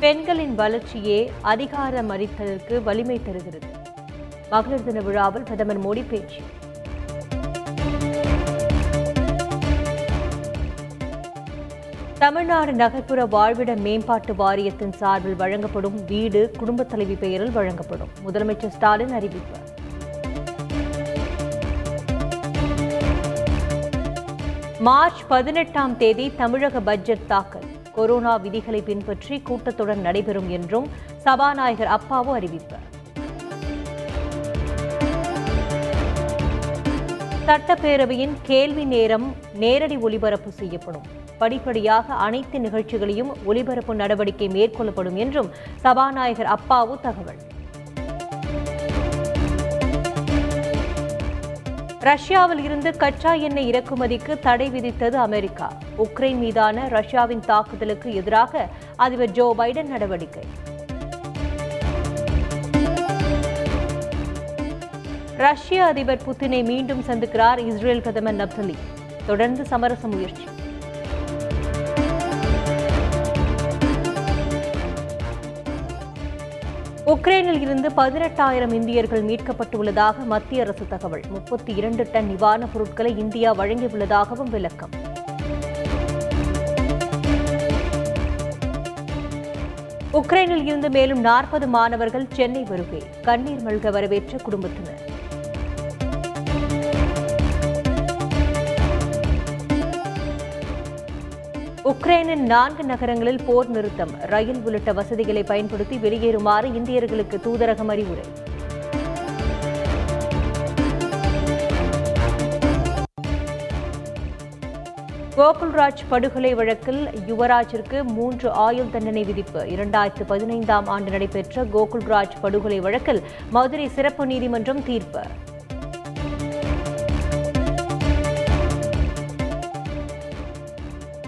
பெண்களின் வளர்ச்சியே அதிகாரம் அளித்ததற்கு வலிமை தருகிறது. மகளிர் தின விழாவில் பிரதமர் மோடி பேச்சு. தமிழ்நாடு நகர்ப்புற வாழ்விட மேம்பாட்டு வாரியத்தின் சார்பில் வழங்கப்படும் வீடு குடும்பத் தலைவி பெயரில் வழங்கப்படும். முதலமைச்சர் ஸ்டாலின் அறிவிப்பு. மார்ச் பதினெட்டாம் தேதி தமிழக பட்ஜெட் தாக்கல். கொரோனா விதிகளை பின்பற்றி கூட்டத்துடன் நடைபெறும் என்றும் சபாநாயகர் அப்பாவு அறிவிப்பு. சட்டப்பேரவையின் கேள்வி நேரம் நேரடி ஒலிபரப்பு செய்யப்படும். படிப்படியாக அனைத்து நிகழ்ச்சிகளையும் ஒலிபரப்பு நடவடிக்கை மேற்கொள்ளப்படும் என்றும் சபாநாயகர் அப்பாவு தகவல். ரஷ்யாவில் இருந்து கச்சா எண்ணெய் இறக்குமதிக்கு தடை விதித்தது அமெரிக்கா. உக்ரைன் மீதான ரஷ்யாவின் தாக்குதலுக்கு எதிராக அதிபர் ஜோ பைடன் நடவடிக்கை. ரஷ்ய அதிபர் புத்தினை மீண்டும் சந்திக்கிறார் இஸ்ரேல் பிரதமர் நப்தலி. தொடர்ந்து சமரச முயற்சி. உக்ரைனில் இருந்து பதினெட்டாயிரம் இந்தியர்கள் மீட்கப்பட்டுள்ளதாக மத்திய அரசு தகவல். முப்பத்தி இரண்டு டன் நிவாரணப் பொருட்களை இந்தியா வழங்கியுள்ளதாகவும் விளக்கம். உக்ரைனில் இருந்து மேலும் நாற்பது மாணவர்கள் சென்னை வருகை. கண்ணீர் மல்க வரவேற்ற குடும்பத்தினர். உக்ரைனின் நான்கு நகரங்களில் போர் நிறுத்தம். ரயில் உள்ளிட்ட வசதிகளை பயன்படுத்தி வெளியேறுமாறு இந்தியர்களுக்கு தூதரகம் அறிவுரை. கோகுல்ராஜ் படுகொலை வழக்கில் யுவராஜிற்கு மூன்று ஆயுள் தண்டனை விதிப்பு. இரண்டாயிரத்து பதினைந்தாம் ஆண்டு நடைபெற்ற கோகுல்ராஜ் படுகொலை வழக்கில் மதுரை சிறப்பு நீதிமன்றம் தீர்ப்பு.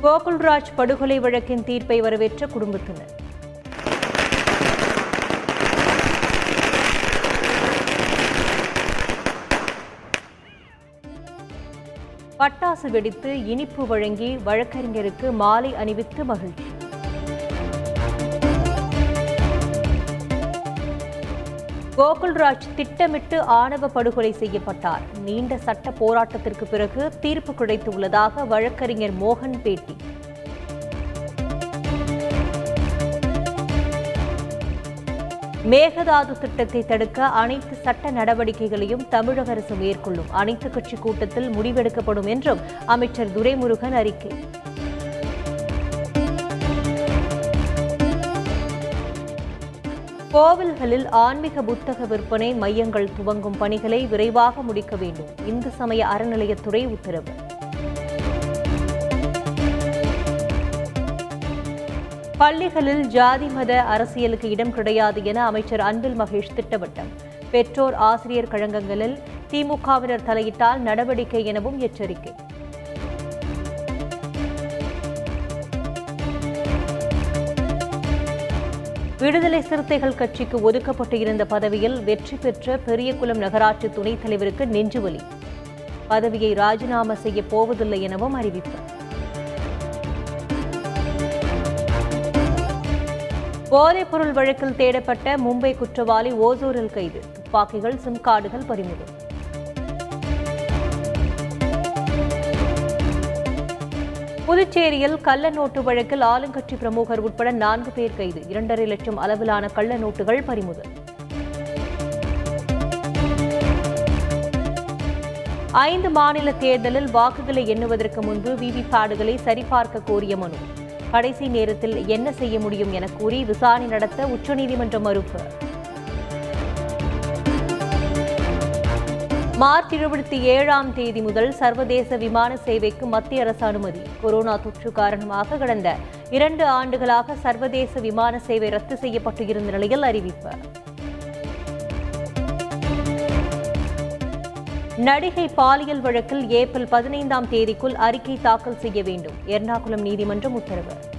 கோகுல்ராஜ் படுகொலை வழக்கின் தீர்ப்பை வரவேற்ற குடும்பத்தினர். பட்டாசு வெடித்து இனிப்பு வழங்கி வழக்கறிஞருக்கு மாலை அணிவித்து மகிழ்ச்சி. கோகுல்ராஜ் திட்டமிட்டு ஆணவ படுகொலை செய்யப்பட்டார். நீண்ட சட்ட போராட்டத்திற்கு பிறகு தீர்ப்பு கிடைத்துள்ளதாக வழக்கறிஞர் மோகன் பேட்டி. மேகதாது திட்டத்தை தடுக்க அனைத்து சட்ட நடவடிக்கைகளையும் தமிழக அரசு மேற்கொள்ளும். அனைத்து கட்சி கூட்டத்தில் முடிவெடுக்கப்படும் என்றும் அமைச்சர் துரைமுருகன் அறிக்கை. கோவில்களில் ஆன்மீக புத்தக விற்பனை மையங்கள் துவங்கும் பணிகளை விரைவாக முடிக்க வேண்டும். இந்து சமய அறநிலையத்துறை உத்தரவு. பள்ளிகளில் ஜாதி மத அரசியலுக்கு இடம் கிடையாது என அமைச்சர் அன்பில் மகேஷ் திட்டவட்டம். பெற்றோர் ஆசிரியர் கழகங்களில் திமுகவினர் தலையிட்டால் நடவடிக்கை எனவும் எச்சரிக்கை. விடுதலை சிறுத்தைகள் கட்சிக்கு ஒதுக்கப்பட்டு இருந்த பதவியில் வெற்றி பெற்ற பெரியகுளம் நகராட்சி துணைத் தலைவருக்கு நெஞ்சுவலி பதவியை ராஜினாமா செய்ய போவதில்லை எனவும் அறிவிப்பு. போதைப்பொருள் வழக்கில் தேடப்பட்ட மும்பை குற்றவாளி ஓசூரில் கைது. துப்பாக்கிகள் சிம் கார்டுகள் பறிமுதல். புதுச்சேரியில் கள்ள நோட்டு வழக்கில் ஆளுங்கட்சி பிரமுகர் உட்பட நான்கு பேர் கைது. இரண்டரை லட்சம் அளவிலான கள்ள நோட்டுகள் பறிமுதல். ஐந்து மாநில தேர்தலில் வாக்குகளை எண்ணுவதற்கு முன்பு விவிபேடுகளை சரிபார்க்க கோரிய மனு. கடைசி நேரத்தில் என்ன செய்ய முடியும் என கூறி விசாரணை நடத்த உச்சநீதிமன்றம் மறுப்பு. மார்ச் இருபத்தி ஏழாம் தேதி முதல் சர்வதேச விமான சேவைக்கு மத்திய அரசு அனுமதி. கொரோனா தொற்று காரணமாக கடந்த இரண்டு ஆண்டுகளாக சர்வதேச விமான சேவை ரத்து செய்யப்பட்டு இருந்த நிலையில் அறிவிப்பு. நடிகை பாலியல் வழக்கில் ஏப்ரல் பதினைந்தாம் தேதிக்குள் அறிக்கை தாக்கல் செய்ய வேண்டும். எர்ணாகுளம் நீதிமன்றம் உத்தரவு.